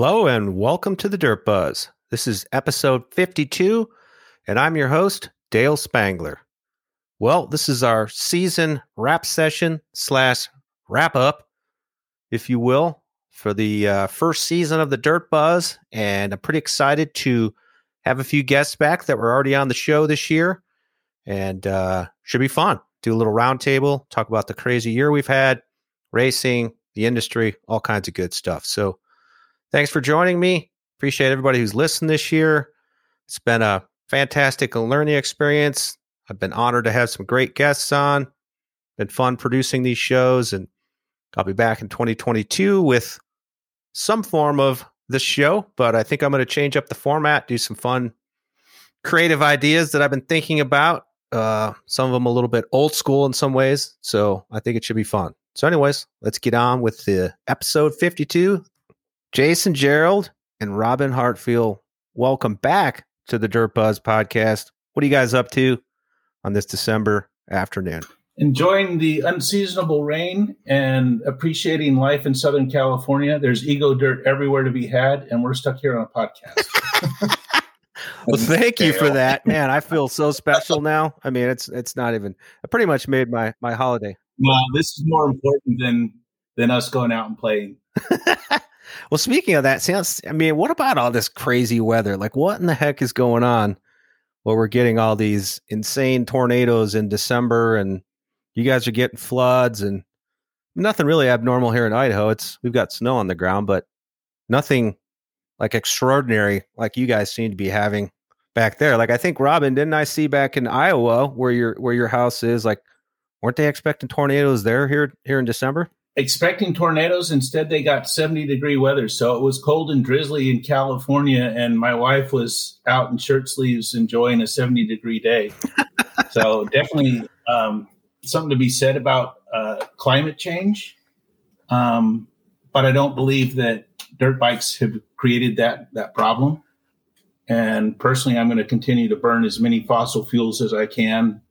Hello and welcome to the Dirt Buzz. This is episode 52, and I'm your host, Dale Spangler. Well, this is our season wrap session slash wrap up, if you will, for the uh, first season of the Dirt Buzz. And I'm pretty excited to have a few guests back that were already on the show this year. And uh, should be fun. Do a little roundtable, talk about the crazy year we've had, racing, the industry, all kinds of good stuff. So thanks for joining me. Appreciate everybody who's listened this year. It's been a fantastic learning experience. I've been honored to have some great guests on. Been fun producing these shows, and I'll be back in 2022 with some form of this show. But I think I'm going to change up the format, do some fun, creative ideas that I've been thinking about. Uh, some of them a little bit old school in some ways, so I think it should be fun. So, anyways, let's get on with the episode 52. Jason Gearld and Robin Hartfiel, welcome back to the Dirt Buzz podcast. What are you guys up to on this December afternoon? Enjoying the unseasonable rain and appreciating life in Southern California. There's hero dirt everywhere to be had, and we're stuck here on a podcast. well, thank you for that, man. I feel so special now. I mean, it's it's not even. I pretty much made my my holiday. Well, this is more important than than us going out and playing. well, speaking of that, sounds. I mean, what about all this crazy weather? Like, what in the heck is going on? Well, we're getting all these insane tornadoes in December, and you guys are getting floods, and nothing really abnormal here in Idaho. It's we've got snow on the ground, but nothing like extraordinary like you guys seem to be having back there. Like I think Robin, didn't I see back in Iowa where your where your house is? Like weren't they expecting tornadoes there here here in December? Expecting tornadoes, instead they got 70 degree weather. So it was cold and drizzly in California, and my wife was out in shirt sleeves enjoying a 70 degree day. so definitely um, something to be said about uh, climate change. Um, but I don't believe that dirt bikes have created that that problem. And personally, I'm going to continue to burn as many fossil fuels as I can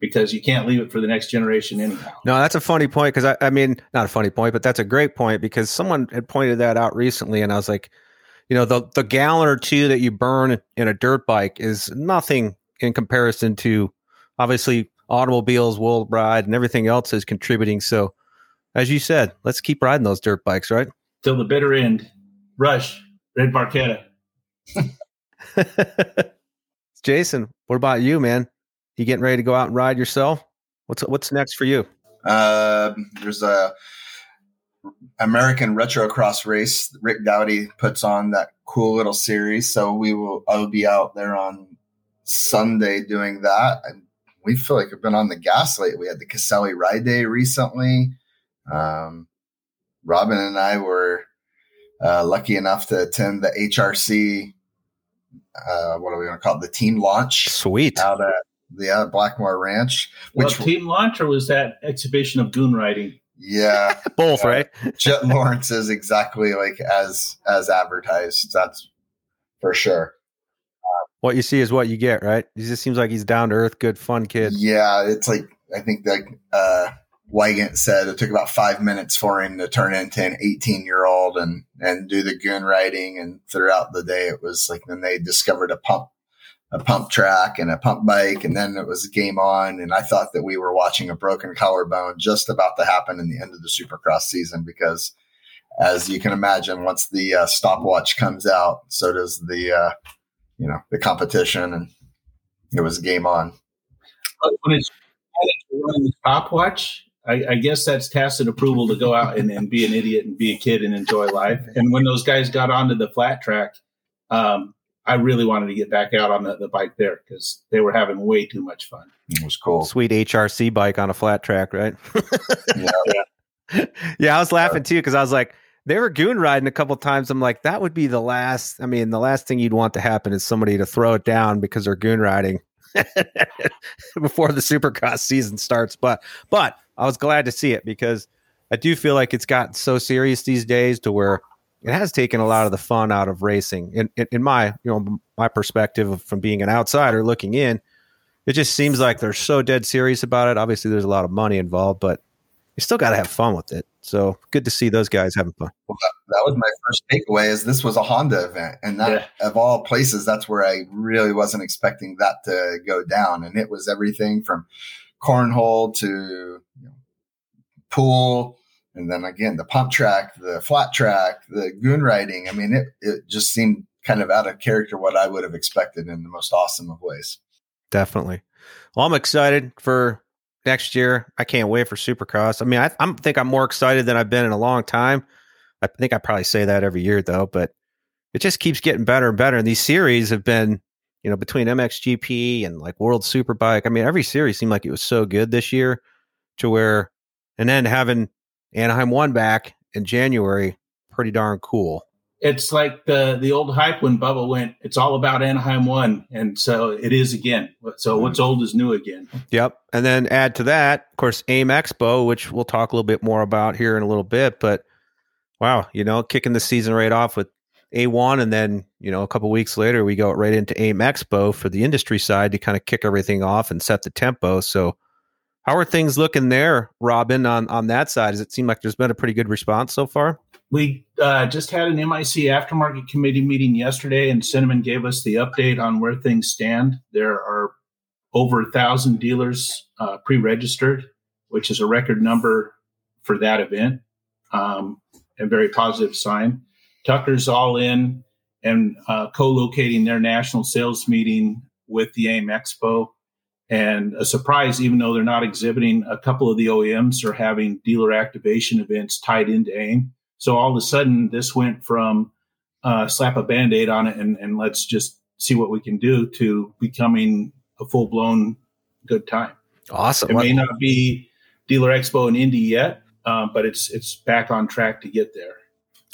because you can't leave it for the next generation anyhow. No, that's a funny point because I, I mean, not a funny point, but that's a great point because someone had pointed that out recently, and I was like, you know, the the gallon or two that you burn in a dirt bike is nothing in comparison to obviously automobiles, world ride, and everything else is contributing. So, as you said, let's keep riding those dirt bikes, right? Till the bitter end. Rush, Red Barchetta. Jason, what about you, man? You getting ready to go out and ride yourself? What's what's next for you? Uh, there's a American Retrocross race. Rick Dowdy puts on that cool little series, so we will. I will be out there on Sunday doing that, and we feel like we've been on the gas lately. We had the Caselli Ride Day recently. Um, Robin and I were uh, lucky enough to attend the HRC. Uh, what are we going to call it? The team launch. Sweet. Out at the uh, Blackmore Ranch. Which well, team launch or was that exhibition of goon riding? Yeah, both, uh, right? Jett Lawrence is exactly like as as advertised. That's for sure. what you see is what you get, right? He just seems like he's down to earth, good, fun kid. Yeah, it's like I think like uh, Wygant said it took about five minutes for him to turn into an 18 year old and, and do the goon riding. And throughout the day, it was like then they discovered a pump, a pump track and a pump bike. And then it was game on. And I thought that we were watching a broken collarbone just about to happen in the end of the supercross season because as you can imagine, once the uh, stopwatch comes out, so does the, uh, you know, the competition and it was game on. When it's running the stopwatch, I, I, guess that's tacit approval to go out and, and, be an idiot and be a kid and enjoy life. And when those guys got onto the flat track, um, I really wanted to get back out on the, the bike there because they were having way too much fun. It was cool. Sweet HRC bike on a flat track, right? yeah, yeah. yeah, I was laughing uh, too because I was like, they were goon riding a couple times. I'm like, that would be the last. I mean, the last thing you'd want to happen is somebody to throw it down because they're goon riding before the supercross season starts. But but I was glad to see it because I do feel like it's gotten so serious these days to where it has taken a lot of the fun out of racing. In, in, in my you know my perspective from being an outsider looking in, it just seems like they're so dead serious about it. Obviously, there's a lot of money involved, but you still got to have fun with it. So good to see those guys having fun. Well, that, that was my first takeaway is this was a Honda event. And that yeah. of all places, that's where I really wasn't expecting that to go down. And it was everything from cornhole to you know, pool. And then again, the pump track, the flat track, the goon riding. I mean, it, it just seemed kind of out of character what I would have expected in the most awesome of ways. Definitely. Well, I'm excited for next year. I can't wait for Supercross. I mean, I I'm, think I'm more excited than I've been in a long time. I think I probably say that every year though, but it just keeps getting better and better. And these series have been, you know, between MXGP and like World Superbike. I mean, every series seemed like it was so good this year to where, and then having Anaheim one back in January, pretty darn cool it's like the the old hype when Bubba went. It's all about Anaheim one, and so it is again. So mm-hmm. what's old is new again. Yep, and then add to that, of course, AIM Expo, which we'll talk a little bit more about here in a little bit. But wow, you know, kicking the season right off with A one, and then you know a couple weeks later we go right into AIM Expo for the industry side to kind of kick everything off and set the tempo. So. How are things looking there, Robin, on, on that side? Does it seem like there's been a pretty good response so far? we uh, just had an MIC aftermarket committee meeting yesterday, and Cinnamon gave us the update on where things stand. There are over a thousand dealers uh, pre-registered, which is a record number for that event. Um, a very positive sign. Tucker's all in and uh, co-locating their national sales meeting with the AIM Expo. And a surprise, even though they're not exhibiting, a couple of the OEMs are having dealer activation events tied into AIM. So all of a sudden, this went from uh, slap a band aid on it and, and let's just see what we can do to becoming a full blown good time. Awesome. It may not be Dealer Expo in Indy yet, uh, but it's it's back on track to get there.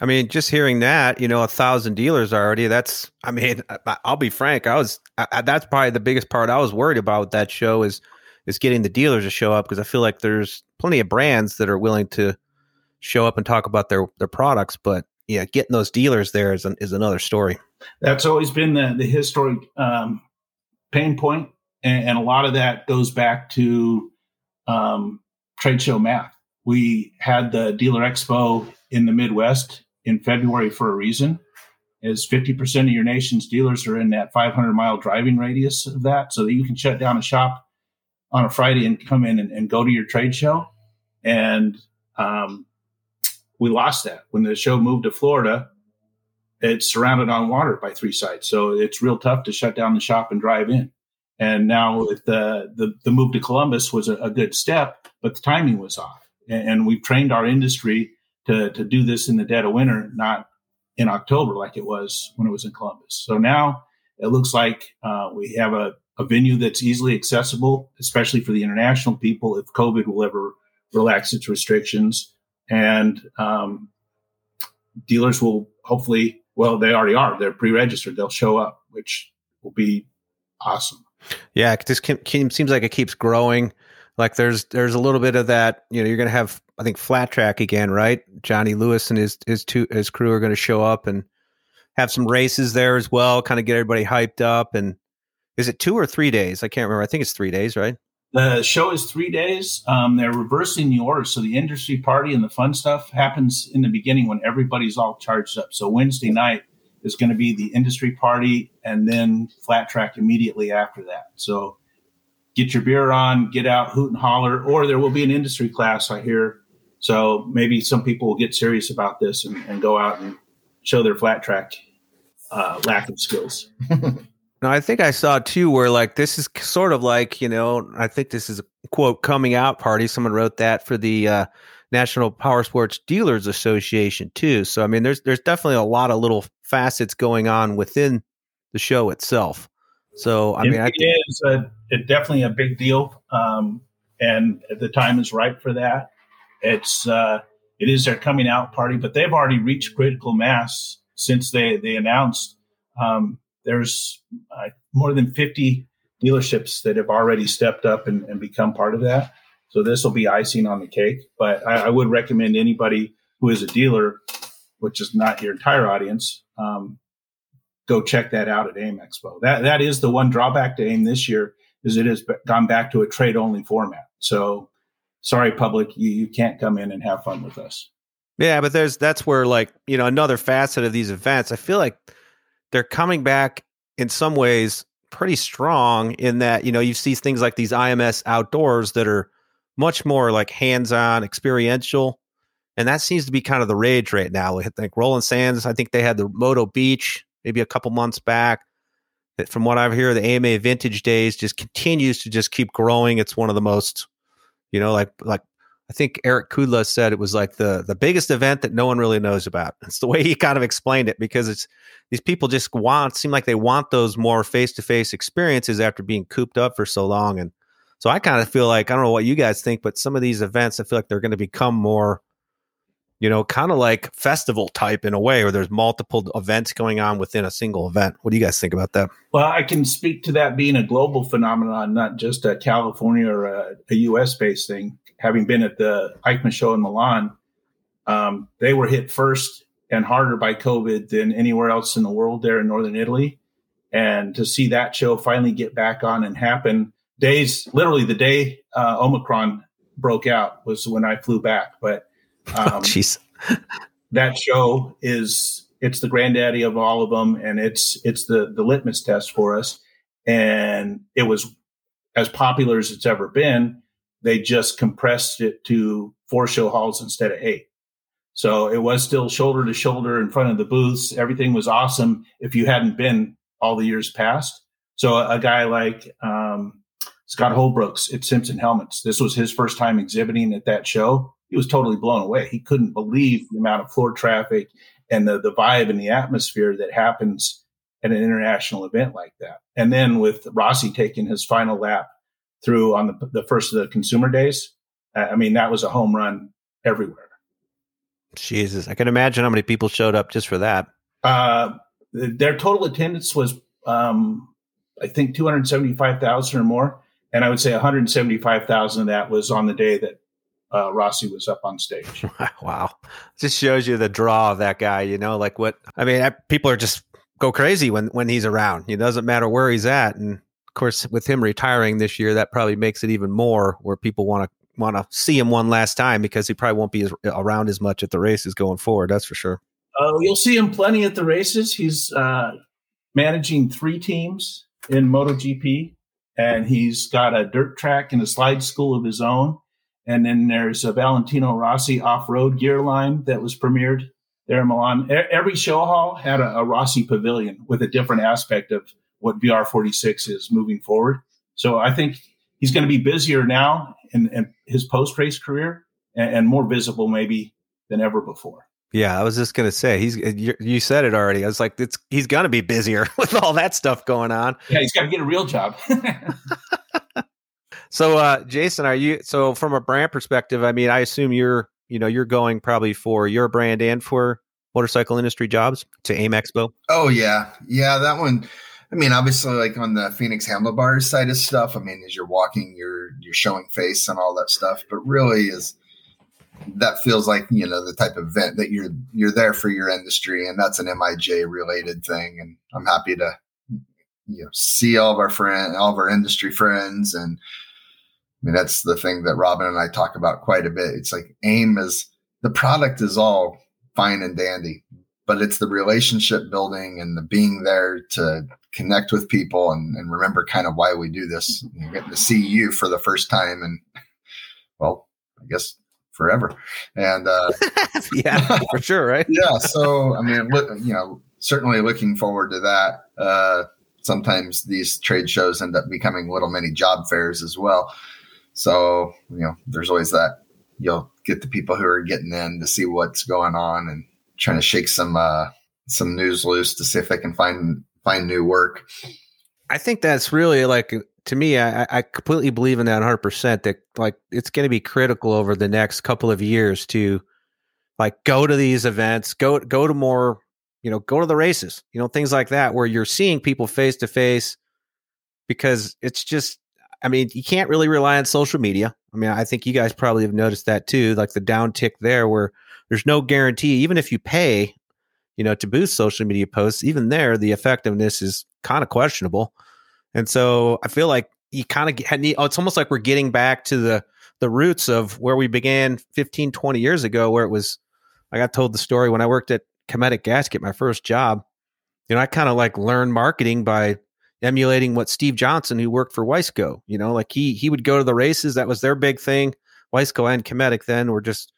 I mean, just hearing that, you know, a thousand dealers already. That's, I mean, I'll be frank. I was, I, that's probably the biggest part I was worried about with that show is, is getting the dealers to show up because I feel like there's plenty of brands that are willing to show up and talk about their their products. But yeah, getting those dealers there is an, is another story. That's always been the the historic um, pain point, and, and, a lot of that goes back to um, trade show math. We had the dealer expo in the Midwest in February for a reason. Is 50% of your nation's dealers are in that 500 mile driving radius of that, so that you can shut down a shop on a Friday and come in and, and go to your trade show. And um, we lost that when the show moved to Florida. It's surrounded on water by three sides, so it's real tough to shut down the shop and drive in. And now the the, the move to Columbus was a, a, good step, but the timing was off. And, we've trained our industry to to do this in the dead of winter, not in October like it was when it was in Columbus. So now it looks like uh, we have a, a venue that's easily accessible, especially for the international people if COVID will ever relax its restrictions. And um, dealers will hopefully well they already are. They're pre-registered. They'll show up which will be awesome. Yeah this seems like it keeps growing like there's there's a little bit of that you know you're gonna have i think flat track again right johnny lewis and his his two his crew are gonna show up and have some races there as well kind of get everybody hyped up and is it two or three days i can't remember i think it's three days right the show is three days. Um, they're reversing the order. So the industry party and the fun stuff happens in the beginning when everybody's all charged up. So Wednesday night is going to be the industry party and then flat track immediately after that. So get your beer on, get out, hoot and holler, or there will be an industry class, I hear. So maybe some people will get serious about this and, and go out and show their flat track uh, lack of skills. Now, I think I saw too where like this is sort of like, you know, I think this is a quote coming out party. Someone wrote that for the uh, National Power Sports Dealers Association too. So I mean there's there's definitely a lot of little facets going on within the show itself. So I it mean I it is a, it definitely a big deal. Um, and the time is right for that. It's uh, it is their coming out party, but they've already reached critical mass since they they announced um, there's uh, more than 50 dealerships that have already stepped up and, and become part of that. So this will be icing on the cake. But I, I, would recommend anybody who is a dealer, which is not your entire audience, um, go check that out at AIM Expo. That that is the one drawback to AIM this year is it has gone back to a trade only format. So sorry, public, you, you can't come in and have fun with us. Yeah, but there's that's where like you know another facet of these events. I feel like they're coming back in some ways pretty strong in that you know you see things like these IMS outdoors that are much more like hands-on, experiential, and that seems to be kind of the rage right now. I think Roland Sands. I think they had the Moto Beach maybe a couple months back. From what I've heard, the AMA Vintage Days just continues to just keep growing. It's one of the most, you know, like like I think Eric Kudla said it was like the the biggest event that no one really knows about. It's the way he kind of explained it because it's these people just want seem like they want those more face to face experiences after being cooped up for so long. And so I kind of feel like I don't know what you guys think, but some of these events I feel like they're going to become more you know, kind of like festival type in a way, where there's multiple events going on within a single event. What do you guys think about that? Well, I can speak to that being a global phenomenon, not just a California or a, a U.S. based thing. Having been at the EICMA show in Milan, um, they were hit first and harder by COVID than anywhere else in the world there in northern Italy. And to see that show finally get back on and happen, days literally the day uh, Omicron broke out was when I flew back, but um, Jeez. that show is it's the granddaddy of all of them, and it's it's the the litmus test for us. And it was as popular as it's ever been. They just compressed it to four show halls instead of eight. So it was still shoulder to shoulder in front of the booths. Everything was awesome if you hadn't been all the years past. So a, a guy like um, Scott Holbrooks at Simpson Helmets, this was his first time exhibiting at that show he was totally blown away. He couldn't believe the amount of floor traffic and the, the vibe and the atmosphere that happens at an international event like that. And then with Rossi taking his final lap through on the, the first of the consumer days, I mean, that was a home run everywhere. Jesus, I can imagine how many people showed up just for that. Uh, their total attendance was, um, I think, 275,000 or more. And I would say 175,000 of that was on the day that uh, Rossi was up on stage. wow. Just shows you the draw of that guy, you know, like what, I mean, people are just go crazy when, when he's around. It doesn't matter where he's at. And of course, with him retiring this year, that probably makes it even more where people want to, want to see him one last time because he probably won't be as, around as much at the races going forward. That's for sure. Uh, you'll see him plenty at the races. He's uh, managing three teams in MotoGP, and he's got a dirt track and a slide school of his own. And then there's a Valentino Rossi off-road gear line that was premiered there in Milan. Every show hall had a, a Rossi pavilion with a different aspect of what VR46 is moving forward. So I think he's going to be busier now in, in his post-race career and, and, more visible maybe than ever before. Yeah, I was just going to say he's. You, you, said it already. I was like, it's he's going to be busier with all that stuff going on. Yeah, he's got to get a real job. So, uh, Jason, are you so from a brand perspective? I mean, I assume you're you know you're going probably for your brand and for motorcycle industry jobs to AIM Expo. Oh yeah, yeah, that one. I mean, obviously, like on the Phoenix handlebars side of stuff. I mean, as you're walking, you're you're showing face and all that stuff. But really, is that feels like you know the type of event that you're you're there for your industry, and that's an MIJ related thing. And I'm happy to you know see all of our friend all of our industry friends, and mean, that's the thing that Robin and I talk about quite a bit. It's like AIM is the product is all fine and dandy, but it's the relationship building and the being there to connect with people and, and remember kind of why we do this. You know, getting to see you for the first time and well, I guess forever. And uh, yeah, for sure, right? yeah. So I mean, look, you know, certainly looking forward to that. Uh, sometimes these trade shows end up becoming little mini job fairs as well. So, you know, there's always that you'll get the people who are getting in to see what's going on and trying to shake some uh some news loose to see if they can find find new work. I think that's really like to me, I, I completely believe in that 100 percent that like it's going to be critical over the next couple of years to like go to these events, go go to more, you know, go to the races, you know, things like that where you're seeing people face to face because it's just I mean, you can't really rely on social media. I mean, I think you guys probably have noticed that too, like the downtick there where there's no guarantee, even if you pay, you know, to boost social media posts, even there, the effectiveness is kind of questionable. And so I feel like you kind of oh, it's almost like we're getting back to the, the roots of where we began 15, 20 years ago, where it was, I got told the story when I worked at Cometic Gasket, my first job. You know, I kind of like learned marketing by emulating what Steve Johnson, who worked for Wiseco, you know, like he he would go to the races. That was their big thing. Wiseco and Cometic then were just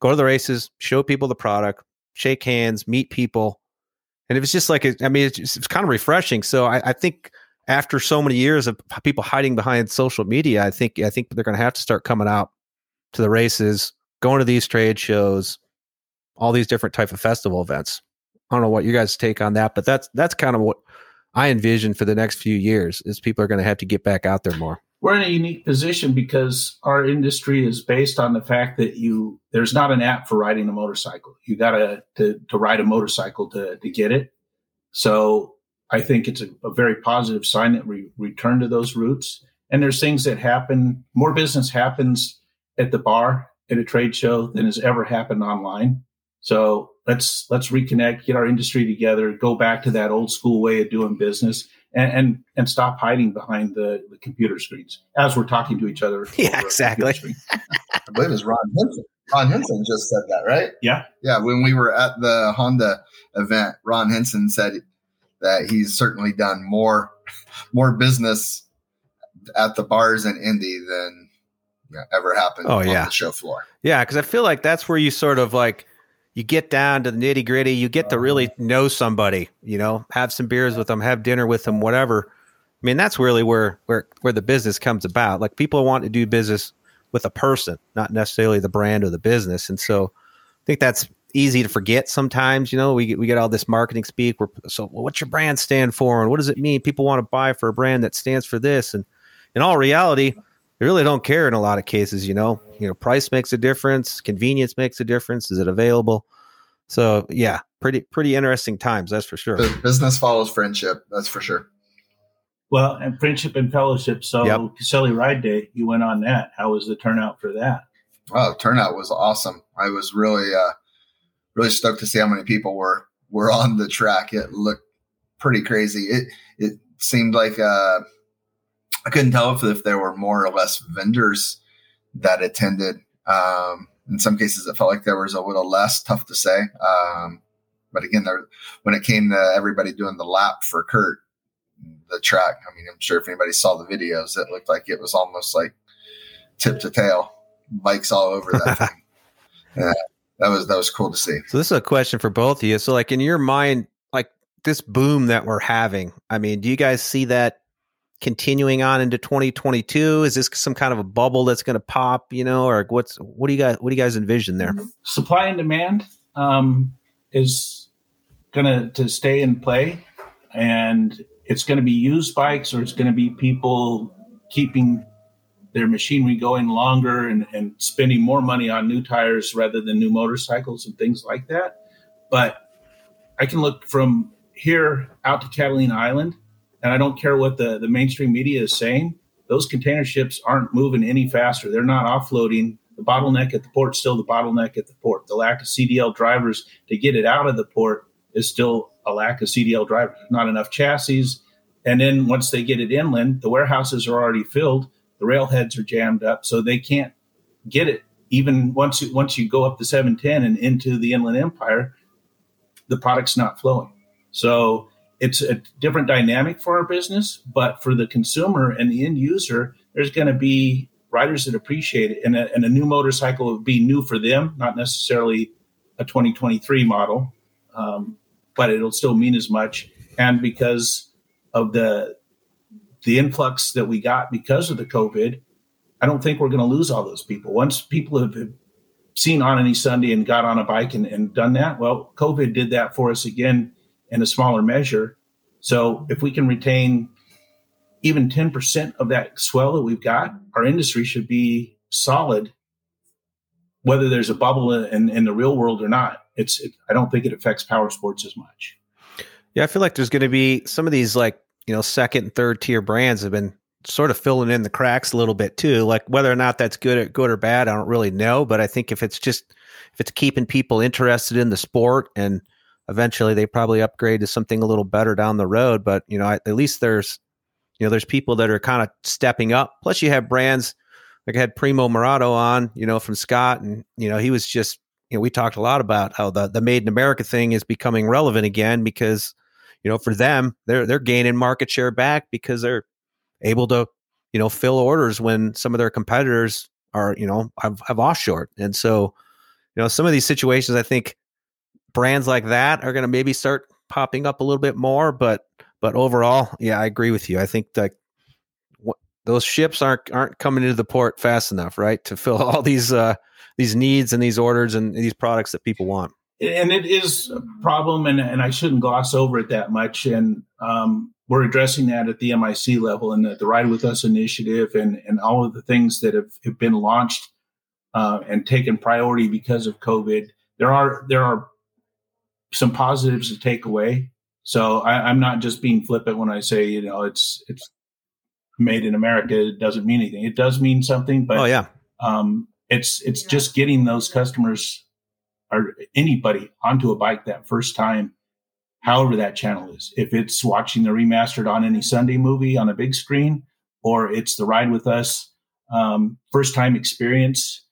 go to the races, show people the product, shake hands, meet people, and it was just like I mean, it's, it's kind of refreshing. So I, I, think after so many years of people hiding behind social media, I think I think they're going to have to start coming out to the races, going to these trade shows, all these different type of festival events. I don't know what you guys take on that, but that's that's kind of what I envision for the next few years is people are going to have to get back out there more we're in a unique position because our industry is based on the fact that you there's not an app for riding a motorcycle. You gotta to, to ride a motorcycle to, to get it. So I think it's a, a very positive sign that we return to those roots. And there's things that happen. More business happens at the bar at a trade show than has ever happened online. So let's let's reconnect, get our industry together, go back to that old school way of doing business and and, and stop hiding behind the, the computer screens as we're talking to each other. Yeah, exactly. I believe it's Ron Henson. Ron Henson just said that, right? Yeah. Yeah. When we were at the Honda event, Ron Henson said that he's certainly done more more business at the bars in Indy than ever happened oh, yeah. the show floor. Yeah, because I feel like that's where you sort of like you get down to the nitty gritty. You get to really uh-huh. know somebody. You know, have some beers with them, have dinner with them, whatever. I mean, that's really where where where the business comes about. Like people want to do business with a person, not necessarily the brand or the business. And so, I think that's easy to forget sometimes. You know, we get, we get all this marketing speak. We're so, well, what's your brand stand for, and what does it mean? People want to buy for a brand that stands for this, and in all reality, they really don't care in a lot of cases. You know, you know, price makes a difference, convenience makes a difference. Is it available? So yeah, pretty pretty interesting times. That's for sure. Business follows friendship. That's for sure. Well, and friendship and fellowship. So yep. Caselli Ride Day, you went on that. How was the turnout for that? Oh, turnout was awesome. I was really uh, really stoked to see how many people were were on the track. It looked pretty crazy. It it seemed like uh, I couldn't tell if, if there were more or less vendors that attended. Um, in some cases, it felt like there was a little less. Tough to say. Um, but again, there, when it came to everybody doing the lap for Kurt, the track, I mean, I'm sure if anybody saw the videos, it looked like it was almost like tip to tail, bikes all over that thing. Yeah, that was that was cool to see. So this is a question for both of you. So, like in your mind, like this boom that we're having, I mean, do you guys see that continuing on into 2022? Is this some kind of a bubble that's going to pop? You know, or what's what do you guys what do you guys envision there? Supply and demand um, is going to to stay in play, and it's going to be used bikes, or it's going to be people keeping their machinery going longer and, and spending more money on new tires rather than new motorcycles and things like that. But I can look from here out to Catalina Island and I don't care what the, the mainstream media is saying, those container ships aren't moving any faster. They're not offloading. The bottleneck at the port still the bottleneck at the port. The lack of CDL drivers to get it out of the port is still a lack of CDL drivers. Not enough chassis. And then once they get it inland, the warehouses are already filled. The railheads are jammed up, so they can't get it. Even once you, once you go up the 710 and into the Inland Empire, the product's not flowing. So it's a different dynamic for our business, but for the consumer and the end user, there's going to be riders that appreciate it. And a, and a new motorcycle would be new for them, not necessarily a 2023 model, um, but it'll still mean as much. And because of the the influx that we got because of the COVID, I don't think we're going to lose all those people. Once people have seen on any Sunday and got on a bike and, and done that, well, COVID did that for us again in a smaller measure. So if we can retain even 10% of that swell that we've got, our industry should be solid, whether there's a bubble in, in the real world or not. It's, it, I don't think it affects power sports as much. Yeah, I feel like there's going to be some of these like, you know, second and third tier brands have been sort of filling in the cracks a little bit too. Like whether or not that's good or good or bad, I don't really know. But I think if it's just if it's keeping people interested in the sport and eventually they probably upgrade to something a little better down the road. But you know, at least there's you know there's people that are kind of stepping up. Plus, you have brands. like I had Primo Murato on, you know, from Scott, and you know, he was just, you know, we talked a lot about how the the Made in America thing is becoming relevant again because, you know, for them, they're they're gaining market share back because they're able to, you know, fill orders when some of their competitors are, you know, have, have offshore, and so, you know, some of these situations, I think brands like that are going to maybe start popping up a little bit more, but but overall, yeah, I agree with you. I think that those ships aren't aren't coming into the port fast enough, right, to fill all these uh, these needs and these orders and these products that people want. And it is a problem, and, and I shouldn't gloss over it that much. And um, we're addressing that at the MIC level and the, the Ride with Us initiative, and and all of the things that have, have been launched uh, and taken priority because of COVID. There are there are some positives to take away. So I, I'm not just being flippant when I say you know it's it's made in America it doesn't mean anything. It does mean something, but oh yeah, um, it's it's just getting those customers or anybody onto a bike that first time, however that channel is. If it's watching the remastered on any Sunday movie on a big screen, or it's the ride with us um, first time experience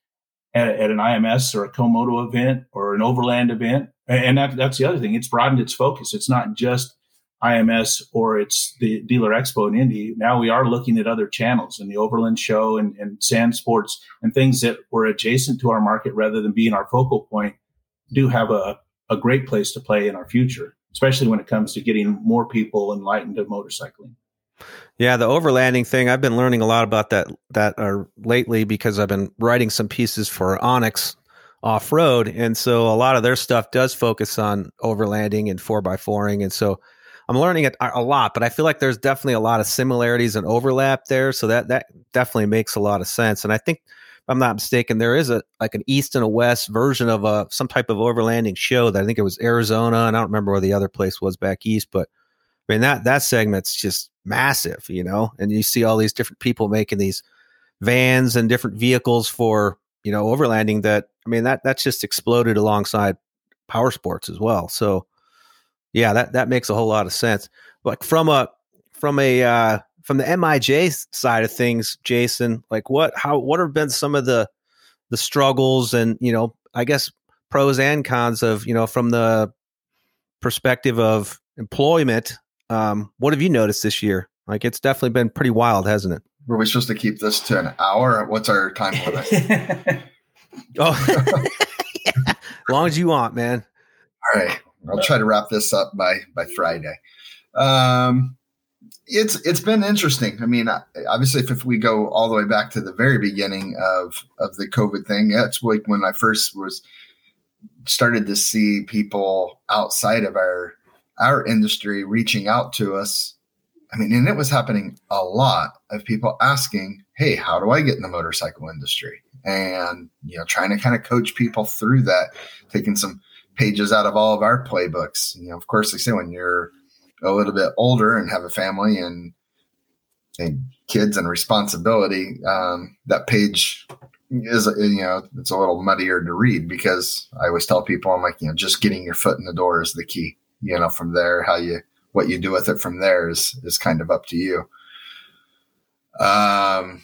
at, at, an IMS or a Komodo event or an Overland event, and that, that's the other thing. It's broadened its focus. It's not just IMS or it's the Dealer Expo in Indy. Now we are looking at other channels and the Overland Show and, and Sand Sports and things that were adjacent to our market rather than being our focal point do have a, a great place to play in our future, especially when it comes to getting more people enlightened of motorcycling. Yeah, the overlanding thing. I've been learning a lot about that that uh, lately because I've been writing some pieces for Onyx off road, and so a lot of their stuff does focus on overlanding and four by fouring, and so I'm learning it a lot, but I feel like there's definitely a lot of similarities and overlap there. So that that definitely makes a lot of sense. And I think, if I'm not mistaken, there is a like an east and a west version of a some type of overlanding show that I think it was Arizona, and I don't remember where the other place was back east, but I mean that that segment's just massive, you know. And you see all these different people making these vans and different vehicles for you know overlanding. That I mean that that's just exploded alongside power sports as well. So yeah, that that makes a whole lot of sense. Like from a from a uh, from the MIJ side of things, Jason, like what how what have been some of the the struggles and you know I guess pros and cons of you know from the perspective of employment. Um, what have you noticed this year? Like it's definitely been pretty wild, hasn't it? Were we supposed to keep this to an hour? What's our time limit? oh, yeah. as long as you want, man. All right. I'll try to wrap this up by by Friday. Um, it's it's been interesting. I mean, obviously, if, if we go all the way back to the very beginning of of the COVID thing, that's like when I first was started to see people outside of our our industry reaching out to us. I mean, and it was happening a lot of people asking, "Hey, how do I get in the motorcycle industry?" And you know, trying to kind of coach people through that, taking some pages out of all of our playbooks. You know, of course, they say when you're a little bit older and have a family and, and kids and responsibility, um, that page is you know it's a little muddier to read because I always tell people I'm like you know just getting your foot in the door is the key. You know, from there, how you what you do with it from there is is kind of up to you. Um,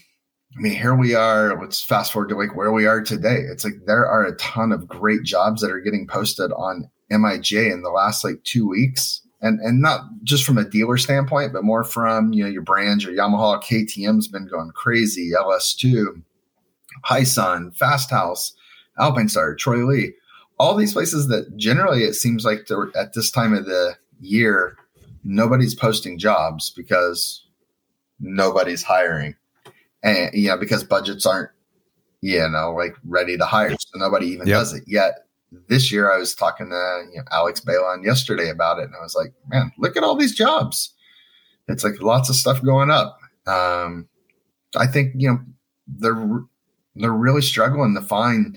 I mean, here we are. Let's fast forward to like where we are today. It's like there are a ton of great jobs that are getting posted on MIJ in the last like two weeks. And and not just from a dealer standpoint, but more from you know your brands, your Yamaha KTM's been going crazy, LS2, Hisun, Fast House, Alpine Star, Troy Lee, all these places that generally it seems like at this time of the year nobody's posting jobs because nobody's hiring and you know because budgets aren't you know like ready to hire. So nobody even yep. does it yet. This year i was talking to you know, alex balon yesterday about it and i was like man look at all these jobs. It's like lots of stuff going up. Um, i think you know they're they're really struggling to find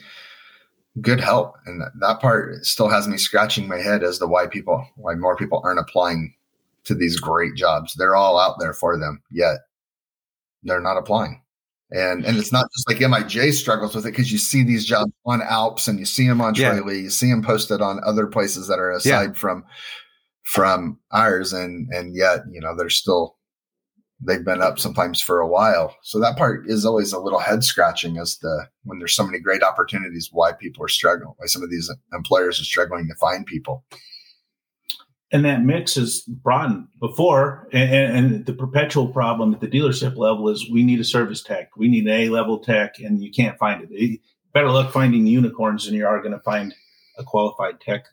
good help and that, that part still has me scratching my head as to why people why more people aren't applying to these great jobs. They're all out there for them yet they're not applying. And and it's not just like MIJ struggles with it because you see these jobs on Alps and you see them on yeah. you see them posted on other places that are aside yeah. from from ours, and and yet you know they're still they've been up sometimes for a while. So that part is always a little head scratching as the when there's so many great opportunities, why people are struggling, why some of these employers are struggling to find people. And that mix is broadened before, and, and, the perpetual problem at the dealership level is we need a service tech, we need an A level tech, and you can't find it. Better luck finding unicorns than you are going to find a qualified tech,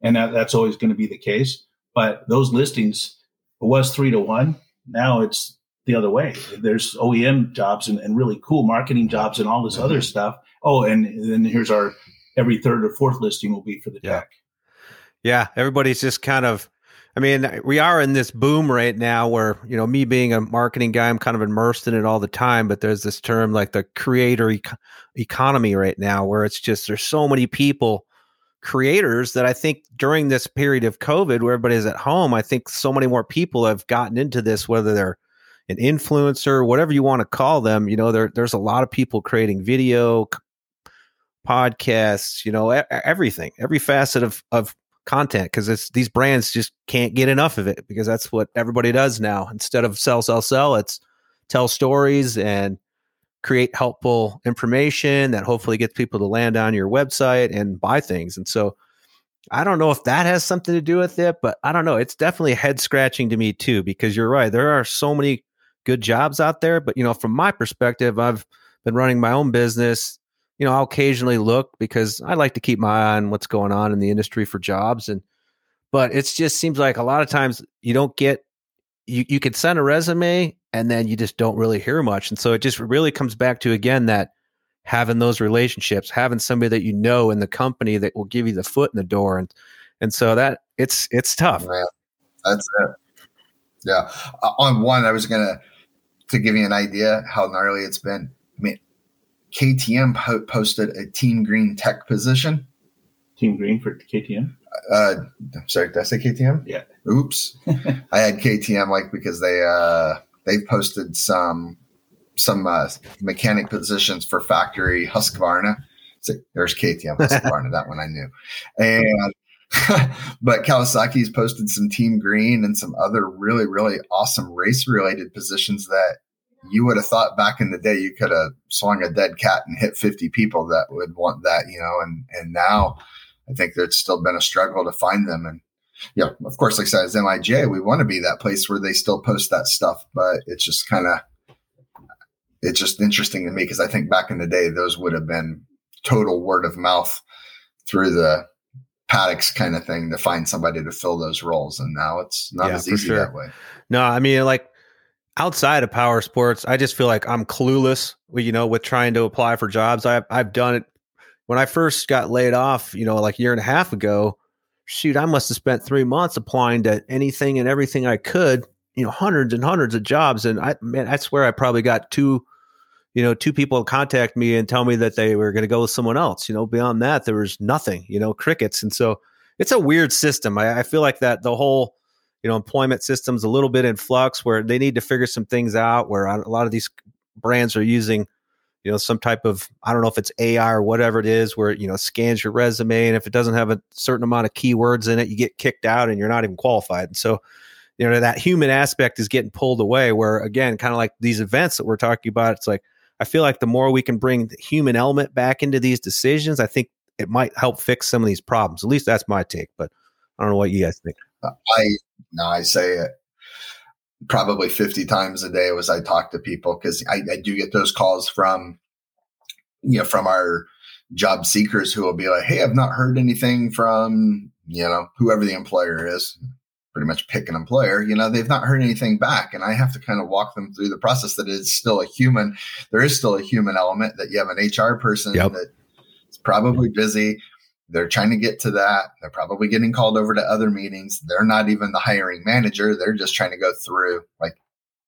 and that, that's always going to be the case. But those listings was three to one now it's the other way. There's OEM jobs and, and really cool marketing jobs and all this mm-hmm. other stuff. Oh, and then here's our every third or fourth listing will be for the yeah. tech. Yeah, everybody's just kind of. I mean, we are in this boom right now where, you know, me being a marketing guy, I'm kind of immersed in it all the time. But there's this term like the creator e- economy right now where it's just there's so many people creators that I think during this period of COVID where everybody's at home, I think so many more people have gotten into this, whether they're an influencer, whatever you want to call them. You know, there, there's a lot of people creating video, podcasts, you know, everything, every facet of, of content because it's these brands just can't get enough of it because that's what everybody does now. Instead of sell, sell, sell, it's tell stories and create helpful information that hopefully gets people to land on your website and buy things. And so I don't know if that has something to do with it, but I don't know. It's definitely head scratching to me too, because you're right. There are so many good jobs out there. But, you know, from my perspective, I've been running my own business. You know, I'll occasionally look because I like to keep my eye on what's going on in the industry for jobs. And, but it just seems like a lot of times you don't get, you, you could send a resume and then you just don't really hear much. And so it just really comes back to again that having those relationships, having somebody that you know in the company that will give you the foot in the door, and and so that it's it's tough. Yeah, that's it. Yeah, uh, on one, I was gonna to give you an idea how gnarly it's been. KTM po- posted a Team Green Tech position. Team Green for KTM. Uh, sorry, did I say KTM? Yeah. Oops, I had KTM like because they uh they've posted some some uh, mechanic positions for factory Husqvarna. So there's KTM Husqvarna, that one I knew. And but Kawasaki's posted some Team Green and some other really, really awesome race related positions that you would have thought back in the day you could have swung a dead cat and hit 50 people that would want that, you know, and and now I think there's still been a struggle to find them. And yeah, of course, like I said, as MIJ, we want to be that place where they still post that stuff, but it's just kind of, it's just interesting to me because I think back in the day, those would have been total word of mouth through the paddocks kind of thing to find somebody to fill those roles. And now it's not yeah, as easy sure. that way. No, I mean, like outside of power sports, I just feel like I'm clueless, you know, with trying to apply for jobs. I've, I've done it when I first got laid off, you know, like a year and a half ago shoot, I must have spent three months applying to anything and everything I could, you know, hundreds and hundreds of jobs. And I, man, I swear I probably got two, you know, two people contact me and tell me that they were going to go with someone else. You know, beyond that, there was nothing, you know, crickets. And so it's a weird system. I, I feel like that the whole, you know, employment system's a little bit in flux where they need to figure some things out where a lot of these brands are using – you know some type of i don't know if it's ai or whatever it is where you know scans your resume and if it doesn't have a certain amount of keywords in it you get kicked out and you're not even qualified. And so you know that human aspect is getting pulled away where again kind of like these events that we're talking about it's like i feel like the more we can bring the human element back into these decisions i think it might help fix some of these problems. At least that's my take but i don't know what you guys think. Uh, I no i say it probably 50 times a day as I talk to people because I, I, do get those calls from, you know, from our job seekers who will be like, Hey, I've not heard anything from, you know, whoever the employer is, pretty much pick an employer, you know, they've not heard anything back. And I have to kind of walk them through the process that is still a human. There is still a human element that you have an HR person yep. that is probably busy they're trying to get to that. They're probably getting called over to other meetings. They're not even the hiring manager. They're just trying to go through like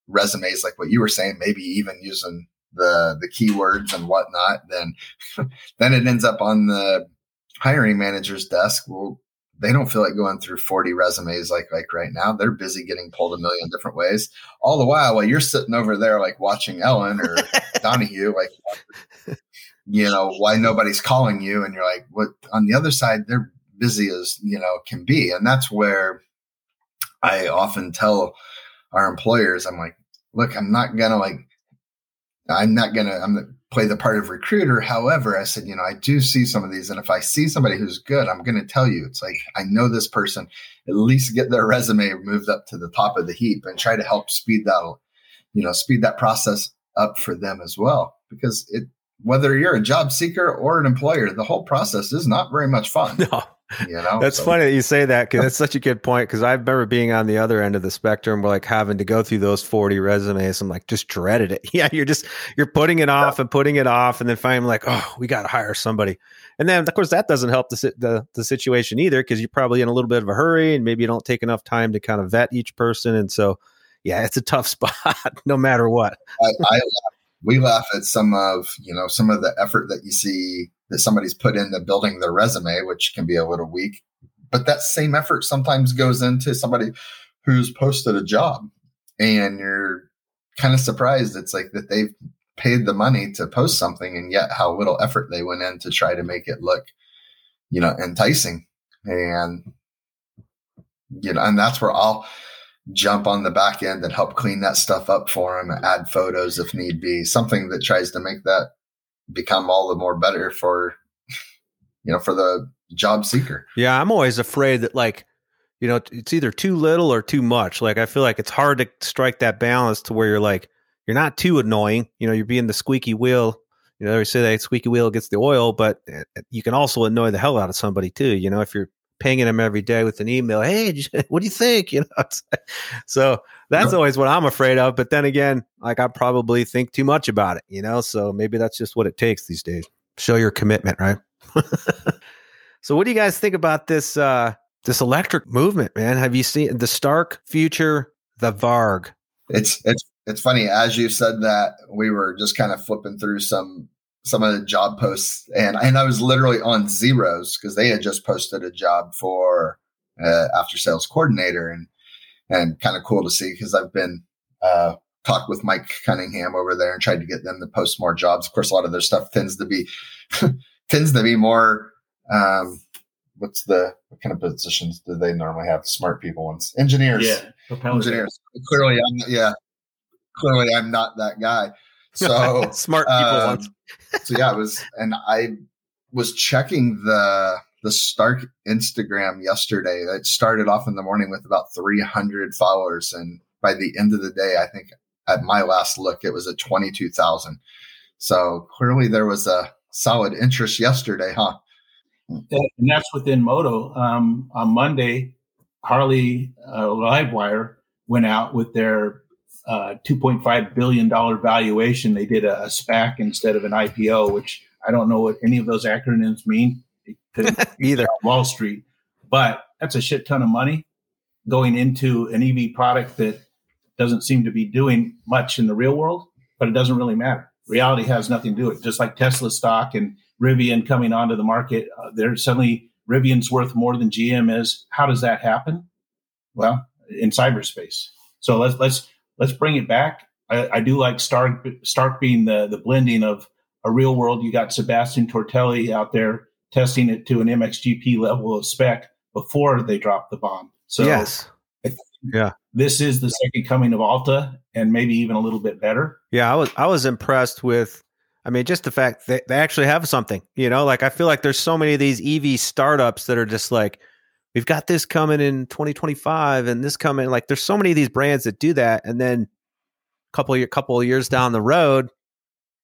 resumes, like what you were saying, maybe even using the the keywords and whatnot. Then then it ends up on the hiring manager's desk. Well, they don't feel like going through 40 resumes like like right now. They're busy getting pulled a million different ways. All the while while you're sitting over there like watching Ellen or Donahue, like you know, why nobody's calling you. And you're like, what on the other side, they're busy as, you know, can be. And that's where I often tell our employers, I'm like, look, I'm not gonna like, I'm not gonna, I'm gonna play the part of recruiter. However, I said, you know, I do see some of these, and if I see somebody who's good, I'm gonna tell you. It's like I know this person. At least get their resume moved up to the top of the heap and try to help speed that, you know, speed that process up for them as well. Because it, whether you're a job seeker or an employer, the whole process is not very much fun. No. You know, that's So- funny that you say that because that's such a good point. Because I remember being on the other end of the spectrum, where like having to go through those forty resumes. I'm like, just dreaded it. Yeah, you're just you're putting it off and putting it off, and then finally like, oh, we got to hire somebody. And then of course that doesn't help the the, the situation either because you're probably in a little bit of a hurry and maybe you don't take enough time to kind of vet each person. And so, yeah, it's a tough spot no matter what. I, I. we laugh at some of you know some of the effort that you see that somebody's put into building their resume, which can be a little weak. But that same effort sometimes goes into somebody who's posted a job, and you're kind of surprised. It's like that they've paid the money to post something, and yet how little effort they went in to try to make it look, you know, enticing. And you know, and that's where I'll jump on the back end and help clean that stuff up for them, add photos if need be, something that tries to make that become all the more better for, you know, for the job seeker. Yeah, I'm always afraid that like, you know, it's either too little or too much. Like I feel like it's hard to strike that balance to where you're like, you're not too annoying. You know, you're being the squeaky wheel. You know, they say that squeaky wheel gets the oil, but uh, you can also annoy the hell out of somebody too. You know, if you're pinging him every day with an email, hey, what do you think? You know, so that's always what I'm afraid of. But then again, like I probably think too much about it. You know, so maybe that's just what it takes these days. Show your commitment, right? so, what do you guys think about this? uh this electric movement, man. Have you seen the Stark Future, the Varg? It's, it's, it's funny. As you said that we were just kind of flipping through some, some of the job posts and, and I was literally on zeros because they had just posted a job for uh, after sales coordinator and, and kind of cool to see because I've been, uh, talked with Mike Cunningham over there and tried to get them to post more jobs. Of course, a lot of their stuff tends to be, tends to be more, um, what's the, what kind of positions do they normally have? Smart people ones, engineers, Yeah, engineers. Clearly, I'm, not- yeah, clearly I'm not that guy. So, smart people ones. so yeah, it was, and I was checking the the Stark Instagram yesterday. It started off in the morning with about 300 followers, and by the end of the day, I think at my last look, it was at 22,000. So clearly, there was a solid interest yesterday, huh? and that's within Moto. Um, on Monday, Harley uh, Livewire went out with their uh, 2.5 billion dollar valuation. They did a, a SPAC instead of an IPO, which I don't know what any of those acronyms mean. It Either. Wall Street, but that's a shit ton of money going into an EV product that doesn't seem to be doing much in the real world, but it doesn't really matter. Reality has nothing to do with it. Just like Tesla stock and Rivian coming onto the market, uh, they're suddenly Rivian's worth more than GM is. How does that happen? Well, in cyberspace. So let's let's let's bring it back. I, I do like Stark Stark being the the blending of a real world. You got Sebastian Tortelli out there testing it to an MXGP level of spec before they drop the bomb. So yes. this is the second coming of Alta, and maybe even a little bit better. Yeah, I was I was impressed with I mean just the fact that they actually have something. You know, like I feel like there's so many of these EV startups that are just like we've got this coming in 2025 and this coming like there's so many of these brands that do that and then a couple of, couple of years down the road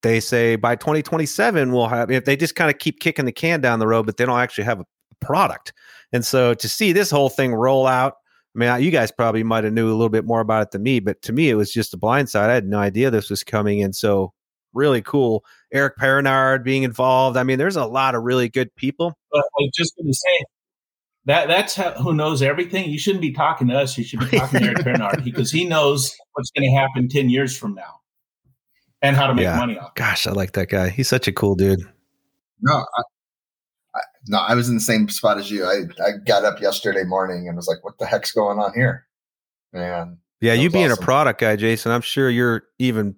they say by 2027 we'll have if they just kind of keep kicking the can down the road but they don't actually have a product. And so to see this whole thing roll out I mean, you guys probably might have knew a little bit more about it than me, but to me, it was just a blind side. I had no idea this was coming, and so really cool. Eric Peronnard being involved. I mean, there's a lot of really good people. But I was just going to say that that's how, who knows everything. You shouldn't be talking to us. You should be talking to Eric Peronnard because he knows what's going to happen 10 years from now and how to make Yeah. money off. Gosh, I like that guy. He's such a cool dude. No, I, I, no, I was in the same spot as you. I, I got up yesterday morning and was like, "What the heck's going on here?" And Yeah, you being awesome. a product guy, Jason, I'm sure you're even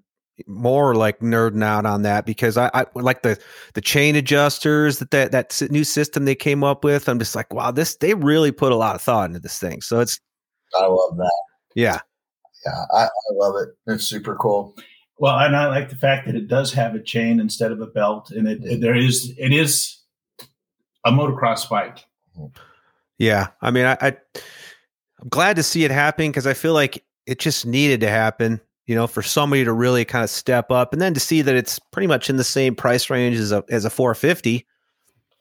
more like nerding out on that because I, I like the the chain adjusters that that that new system they came up with. I'm just like, wow, this they really put a lot of thought into this thing. So it's I love that. yeah, Yeah, I, I love it. It's super cool. Well, and I like the fact that it does have a chain instead of a belt, and it, it there is it is a motocross bike. Mm-hmm. Yeah, I mean, I, I I'm glad to see it happen because I feel like it just needed to happen. You know, for somebody to really kind of step up, and then to see that it's pretty much in the same price range as a as a 450.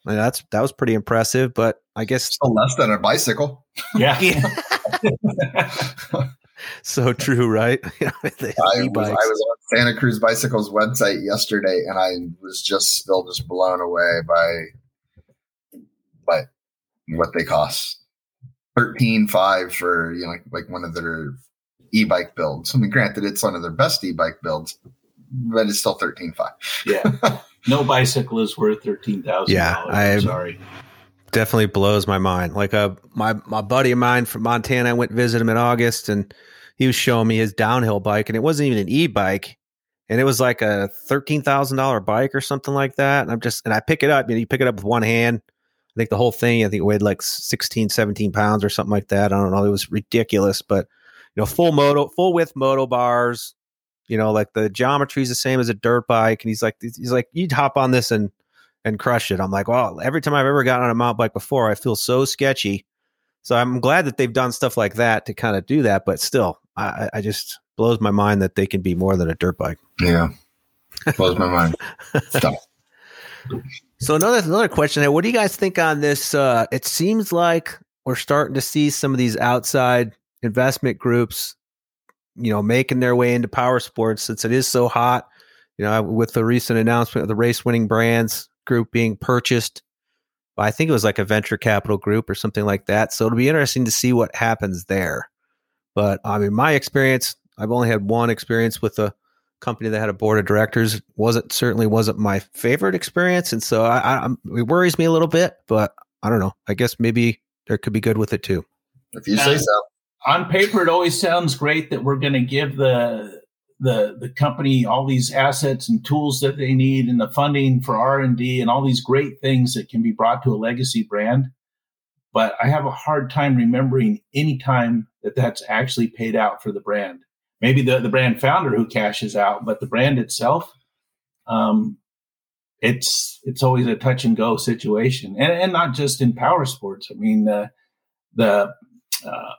I mean, that's that was pretty impressive, but I guess still less than a bicycle. Yeah. yeah. so true, right? I, was, I was on Santa Cruz Bicycles website yesterday, and I was just still just blown away by by what they cost. Thirteen five for you know like, like one of their e-bike builds. I mean, granted, it's one of their best e-bike builds, but it's still thirteen five. yeah, no bicycle is worth thirteen thousand. Yeah, I'm sorry. Definitely blows my mind. Like a uh, my my buddy of mine from Montana, I went visit him in August, and he was showing me his downhill bike, and it wasn't even an e-bike, and it was like a thirteen thousand dollar bike or something like that. And I'm just and I pick it up, and you pick it up with one hand I think the whole thing, I think it weighed like 16, 17 pounds or something like that. I don't know. It was ridiculous, but you know, full moto, full width moto bars, you know, like the geometry is the same as a dirt bike. And he's like, he's like, you'd hop on this and, and crush it. I'm like, well, every time I've ever gotten on a mountain bike before, I feel so sketchy. So I'm glad that they've done stuff like that to kind of do that. But still, I, I just blows my mind that they can be more than a dirt bike. Yeah. Blows my mind. Stop. So another another question here. What do you guys think on this? Uh, it seems like we're starting to see some of these outside investment groups, you know, making their way into power sports since it is so hot. You know, with the recent announcement of the race winning brands group being purchased by, I think it was like a venture capital group or something like that. So it'll be interesting to see what happens there. But I mean, my experience, I've only had one experience with a company that had a board of directors wasn't certainly wasn't my favorite experience, and so I, I, it worries me a little bit. But I don't know. I guess maybe there could be good with it too. If you say so. On paper, it always sounds great that we're going to give the the the company all these assets and tools that they need and the funding for r&d and all these great things that can be brought to a legacy brand. But i have a hard time remembering any time that that's actually paid out for the brand. Maybe the, the brand founder who cashes out, but the brand itself, um, it's it's always a touch and go situation, and and not just in power sports. I mean, the the uh,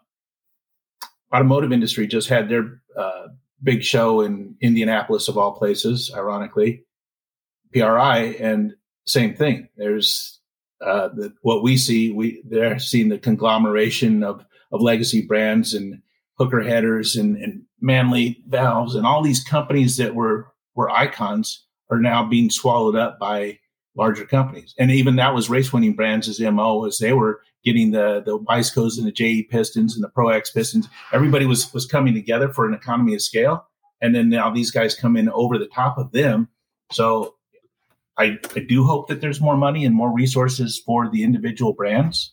automotive industry just had their uh, big show in Indianapolis, of all places, ironically, PRI, and same thing. There's uh, the, what we see. We they're seeing the conglomeration of of legacy brands and hooker headers and, and Manley valves and all these companies that were were icons are now being swallowed up by larger companies. And even that was race winning brands as MO as they were getting the the Wiseco's and the JE pistons and the Pro X pistons. Everybody was was coming together for an economy of scale. And then now these guys come in over the top of them. So I, I do hope that there's more money and more resources for the individual brands.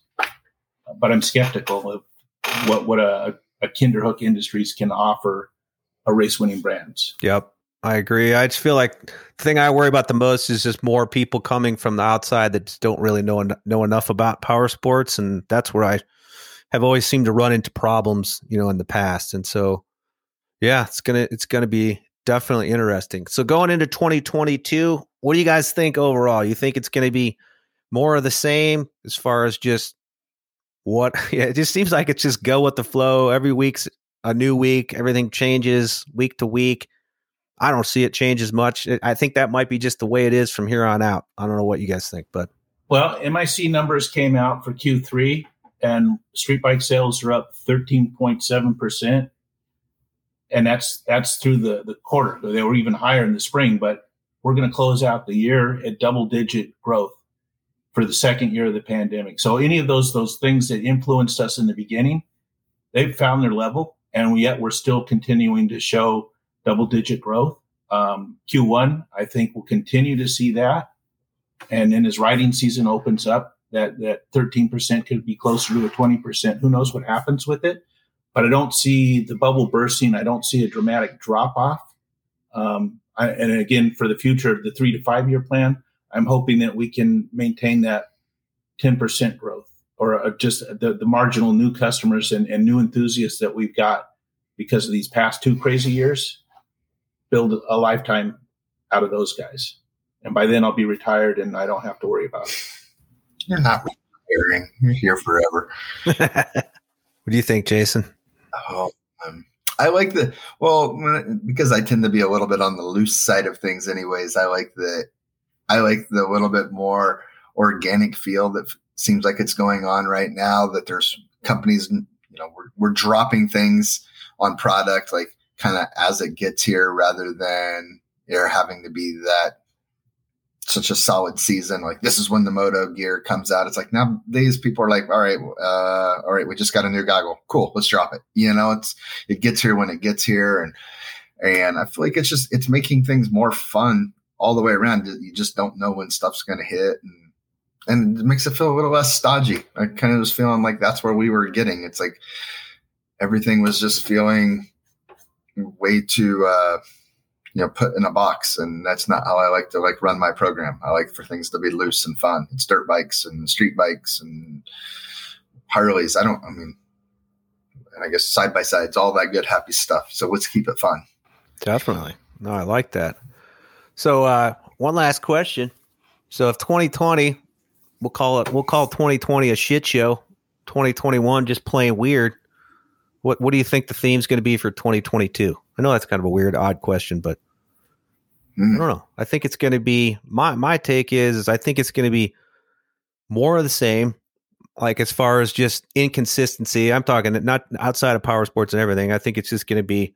But I'm skeptical of what what a a Kinderhook Industries can offer a race winning brands. Yep. I agree. I just feel like the thing I worry about the most is just more people coming from the outside that don't really know know enough about power sports, and that's where I have always seemed to run into problems, you know, in the past. And so, yeah, it's gonna it's gonna be definitely interesting. So going into 2022, what do you guys think overall? You think it's to be more of the same as far as just what yeah, it just seems like it's just go with the flow. Every week's a new week. Everything changes week to week. I don't see it change as much. I think that might be just the way it is from here on out. I don't know what you guys think, but well, MIC numbers came out for Q3 and street bike sales are up 13.7%. And that's that's through the, the quarter. They were even higher in the spring, but we're going to close out the year at double digit growth for the second year of the pandemic. So any of those those things that influenced us in the beginning, they've found their level, and yet we're still continuing to show double digit growth. Um, Q1, I think, we'll continue to see that, and then as riding season opens up, that that 13% could be closer to a 20%. Who knows what happens with it? But I don't see the bubble bursting. I don't see a dramatic drop off. Um, I, and again, for the future, the three to five year plan, I'm hoping that we can maintain that 10% growth or uh, just the, the marginal new customers and, and new enthusiasts that we've got because of these past two crazy years, build a lifetime out of those guys. And by then I'll be retired and I don't have to worry about it. You're not retiring. You're here forever. what do you think, Jason? Oh, um, I like the well because I tend to be a little bit on the loose side of things. Anyways, I like the I like the little bit more organic feel that seems like it's going on right now. That there's companies, you know, we're we're dropping things on product like kind of as it gets here, rather than there having to be that such a solid season. Like this is when the moto gear comes out. It's like now these people are like, all right, uh, all right, we just got a new goggle. Cool. Let's drop it. You know, it's, it gets here when it gets here. And, and I feel like it's just, it's making things more fun all the way around. You just don't know when stuff's going to hit and, and it makes it feel a little less stodgy. I kind of was feeling like that's where we were getting. It's like everything was just feeling way too, uh, you know put in a box. And that's not how i like to like run my program. I like for things to be loose and fun. It's dirt bikes and street bikes and harleys. I don't i mean and i guess side by sides all that good happy stuff. So let's keep it fun. Definitely. No i like that. So uh one last question. So if 2020 we'll call it we'll call 2020 a shit show. 2021 just playing weird what what do you think the theme's going to be for 2022 I know that's kind of a weird, odd question, but mm. I don't know. I think it's going to be my my take is, is I think it's going to be more of the same. Like as far as just inconsistency, I'm talking not outside of power sports and everything. I think it's just going to be,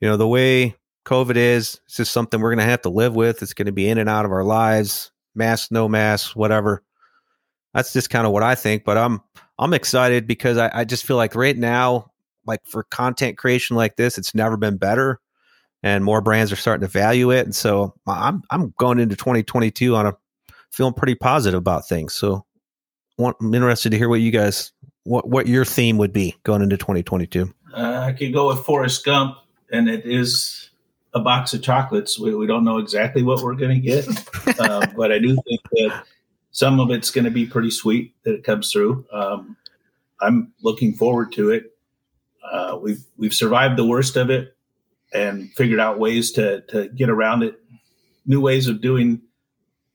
you know, the way COVID is. It's just something we're going to have to live with. It's going to be in and out of our lives, mask, no mask, whatever. That's just kind of what I think. But I'm I'm excited because I, I just feel like right now like for content creation like this, it's never been better, and more brands are starting to value it. And so I'm I'm going into 2022 on a feeling pretty positive about things. So want, I'm interested to hear what you guys what what your theme would be going into 2022. Uh, I could go with Forrest Gump, and it is a box of chocolates. We, we don't know exactly what we're going to get, uh, but I do think that some of it's going to be pretty sweet that it comes through. Um, I'm looking forward to it uh, we've we've survived the worst of it and figured out ways to to get around it, new ways of doing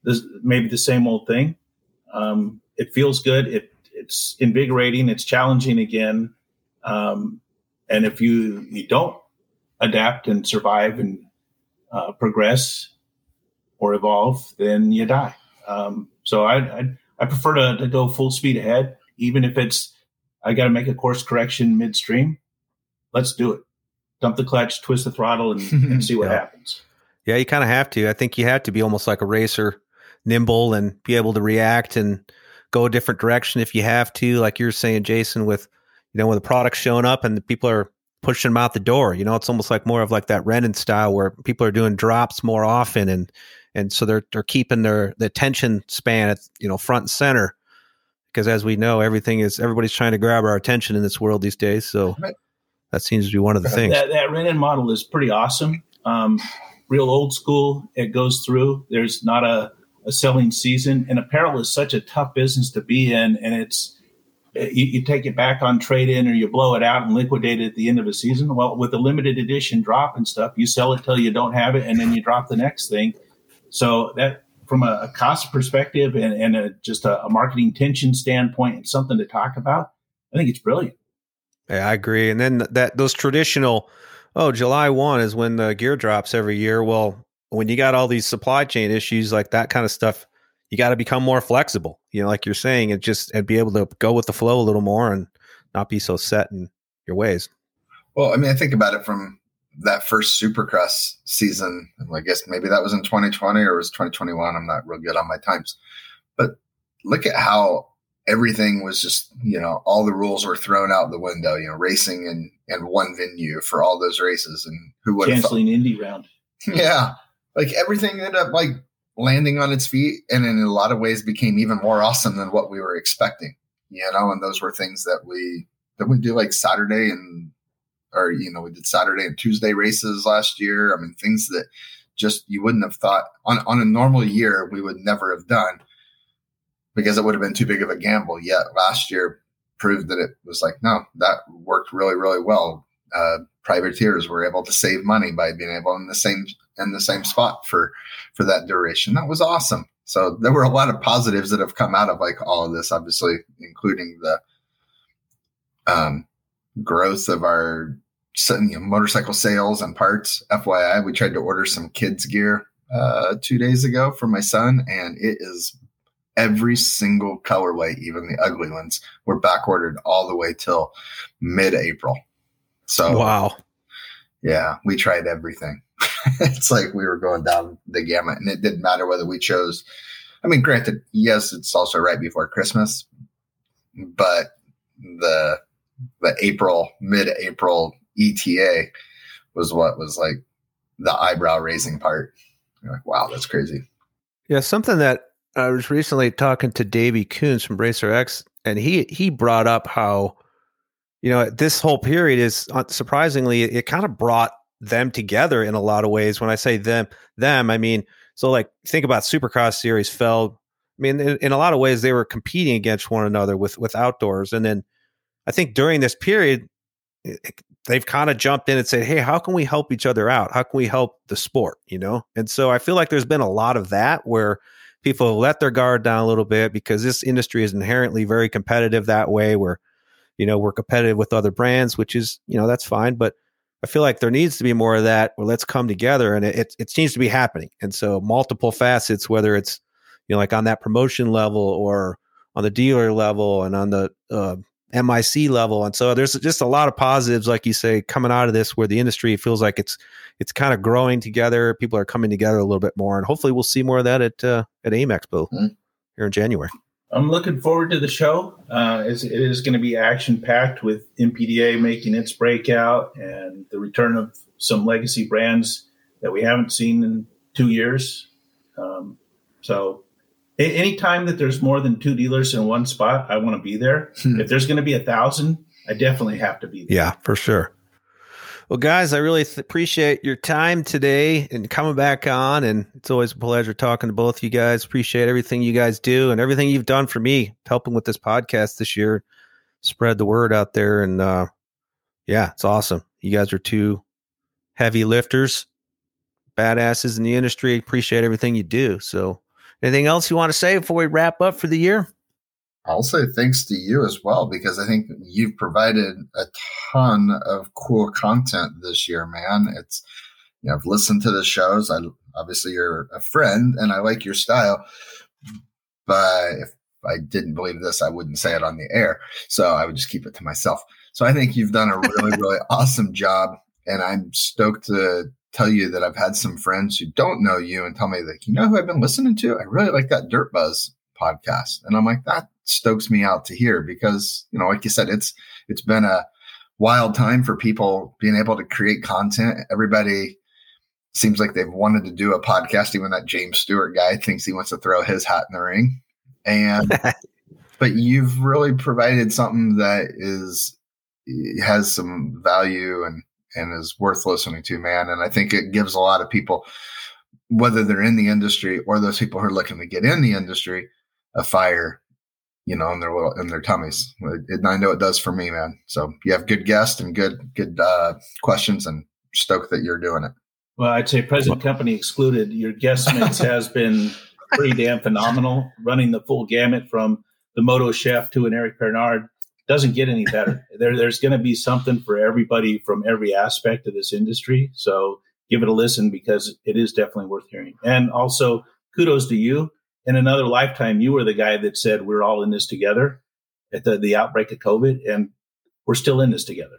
this, maybe the same old thing. Um, it feels good. It it's invigorating. It's challenging again. Um, and if you you don't adapt and survive and uh, progress or evolve, then you die. Um, so I, I, I prefer to, to go full speed ahead, even if it's I got to make a course correction midstream. Let's do it. Dump the clutch, twist the throttle, and, and see what yeah. happens. Yeah, you kind of have to. I think you have to be almost like a racer, nimble and be able to react and go a different direction if you have to. Like you're saying, Jason, with you know when the product's showing up and the people are pushing them out the door. You know, it's almost like more of like that Rennen style where people are doing drops more often and and so they're they're keeping their the attention span at you know front and center because as we know, everything is everybody's trying to grab our attention in this world these days. So right. that seems to be one of the things. That, that Rennen model is pretty awesome. Um, real old school. It goes through. There's not a, a selling season, and apparel is such a tough business to be in, and it's you, you, take it back on trade in or you blow it out and liquidate it at the end of a season. Well, with a limited edition drop and stuff, you sell it till you don't have it, and then you drop the next thing. So that from a, a cost perspective and, and a, just a, a, marketing tension standpoint and something to talk about, I think it's brilliant. Yeah, I agree. And then that those traditional, oh, July one is when the gear drops every year. Well, when you got all these supply chain issues like that kind of stuff, you got to become more flexible. You know, like you're saying, and just and be able to go with the flow a little more and not be so set in your ways. Well, I mean, I think about it from that first Supercross season. I guess maybe that was in 2020 or was 2021. I'm not real good on my times, but look at how everything was just you know all the rules were thrown out the window. You know, racing in in one venue for all those races, and who would canceling Indy round? Yeah, like everything ended up like landing on its feet, and in a lot of ways became even more awesome than what we were expecting. You know, and those were things that we that we do like Saturday and or you know we did Saturday and Tuesday races last year. I mean things that just you wouldn't have thought on on a normal year we would never have done because it would have been too big of a gamble. Yet last year proved that it was like no that worked really really well. uh, privateers were able to save money by being able in the same in the same spot for for that duration. That was awesome. So there were a lot of positives that have come out of like all of this, obviously, including the um, growth of our you know, motorcycle sales and parts. FYI, we tried to order some kids gear uh, two days ago for my son, and it is every single colorway, even the ugly ones, were back ordered all the way till mid April. So wow, yeah, we tried everything. it's like we were going down the gamut, and it didn't matter whether we chose. I mean, granted, yes, it's also right before Christmas, but the the April mid April ETA was what was like the eyebrow raising part. You're like, wow, that's crazy. Yeah, something that I was recently talking to Davey Coombs from Racer X, and he he brought up how you know this whole period is uh, surprisingly it kind of brought them together in a lot of ways. When I say them, them, I mean so like think about Supercross series fell. I mean, in, in, a lot of ways, they were competing against one another with with outdoors, and then I think during this period, they've kind of jumped in and said, "Hey, how can we help each other out? How can we help the sport?" You know, and so I feel like there's been a lot of that where people let their guard down a little bit because this industry is inherently very competitive that way. Where you know we're competitive with other brands, which is you know that's fine, but I feel like there needs to be more of that where let's come together and it, it, it seems to be happening. And so multiple facets, whether it's, you know, like on that promotion level or on the dealer level and on the uh, MIC level. And so there's just a lot of positives, like you say, coming out of this where the industry feels like it's, it's kind of growing together. People are coming together a little bit more and hopefully we'll see more of that at, uh, at AIM Expo mm-hmm. here in January. I'm looking forward to the show. Uh, it is going to be action packed with MPDA making its breakout and the return of some legacy brands that we haven't seen in two years. Um, so, a- anytime that there's more than two dealers in one spot, I want to be there. Hmm. If there's going to be a thousand, I definitely have to be there. Yeah, for sure. Well, guys, I really th- appreciate your time today and coming back on. And it's always a pleasure talking to both of you guys. Appreciate everything you guys do and everything you've done for me, helping with this podcast this year. Spread the word out there. And uh, yeah, it's awesome. You guys are two heavy lifters, badasses in the industry. Appreciate everything you do. So, anything else you want to say before we wrap up for the year? I'll say thanks to you as well because I think you've provided a ton of cool content this year, man. It's you know I've listened to the shows. I obviously you're a friend and I like your style, but if I didn't believe this, I wouldn't say it on the air. So I would just keep it to myself. So I think you've done a really really awesome job, and I'm stoked to tell you that I've had some friends who don't know you and tell me that you know who I've been listening to. I really like that Dirt Buzz podcast, and I'm like that stokes me out to hear because you know like you said it's it's been a wild time for people being able to create content. Everybody seems like they've wanted to do a podcast. Even that james stewart guy thinks he wants to throw his hat in the ring. And but you've really provided something that is has some value and and is worth listening to man and i think it gives a lot of people whether they're in the industry or those people who are looking to get in the industry a fire you know, in their little in their tummies. It, I know it does for me, man. So you have good guests and good good uh, questions, and stoked that you're doing it. Well, I'd say present company excluded. Your guest mix has been pretty damn phenomenal, running the full gamut from the Moto Chef to an Eric Peronnard. Doesn't get any better. there, there's going to be something for everybody from every aspect of this industry. So give it a listen because it is definitely worth hearing. And also, kudos to you in another lifetime, you were the guy that said we're all in this together at the, the outbreak of COVID, and we're still in this together.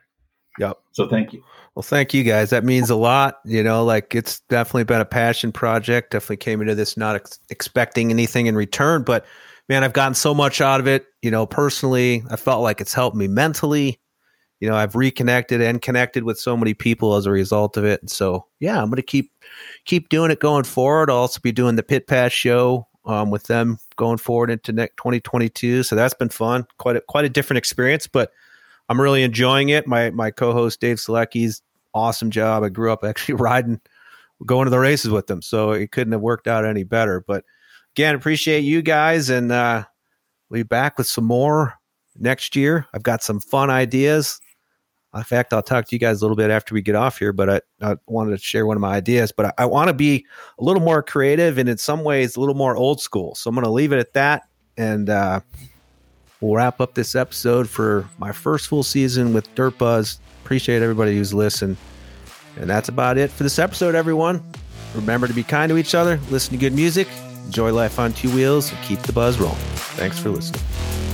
Yep. So thank you. Well, thank you guys. That means a lot. You know, like it's definitely been a passion project. Definitely came into this not ex- expecting anything in return, but man, I've gotten so much out of it. You know, personally, I felt like it's helped me mentally. You know, I've reconnected and connected with so many people as a result of it. And so, yeah, I'm going to keep keep doing it going forward. I'll also be doing the Pit Pass show um, with them going forward into next 2022. So that's been fun. Quite a, quite a different experience, but I'm really enjoying it. My my co-host Dave Selecki's awesome job. I grew up actually riding, going to the races with them, so it couldn't have worked out any better. But again, appreciate you guys, and uh, we'll be back with some more next year. I've got some fun ideas. In fact, I'll talk to you guys a little bit after we get off here, but I, I wanted to share one of my ideas. But I, I want to be a little more creative and in some ways a little more old school. So I'm going to leave it at that. And uh, we'll wrap up this episode for my first full season with Dirt Buzz. Appreciate everybody who's listened. And that's about it for this episode, everyone. Remember to be kind to each other, listen to good music, enjoy life on two wheels, and keep the buzz rolling. Thanks for listening.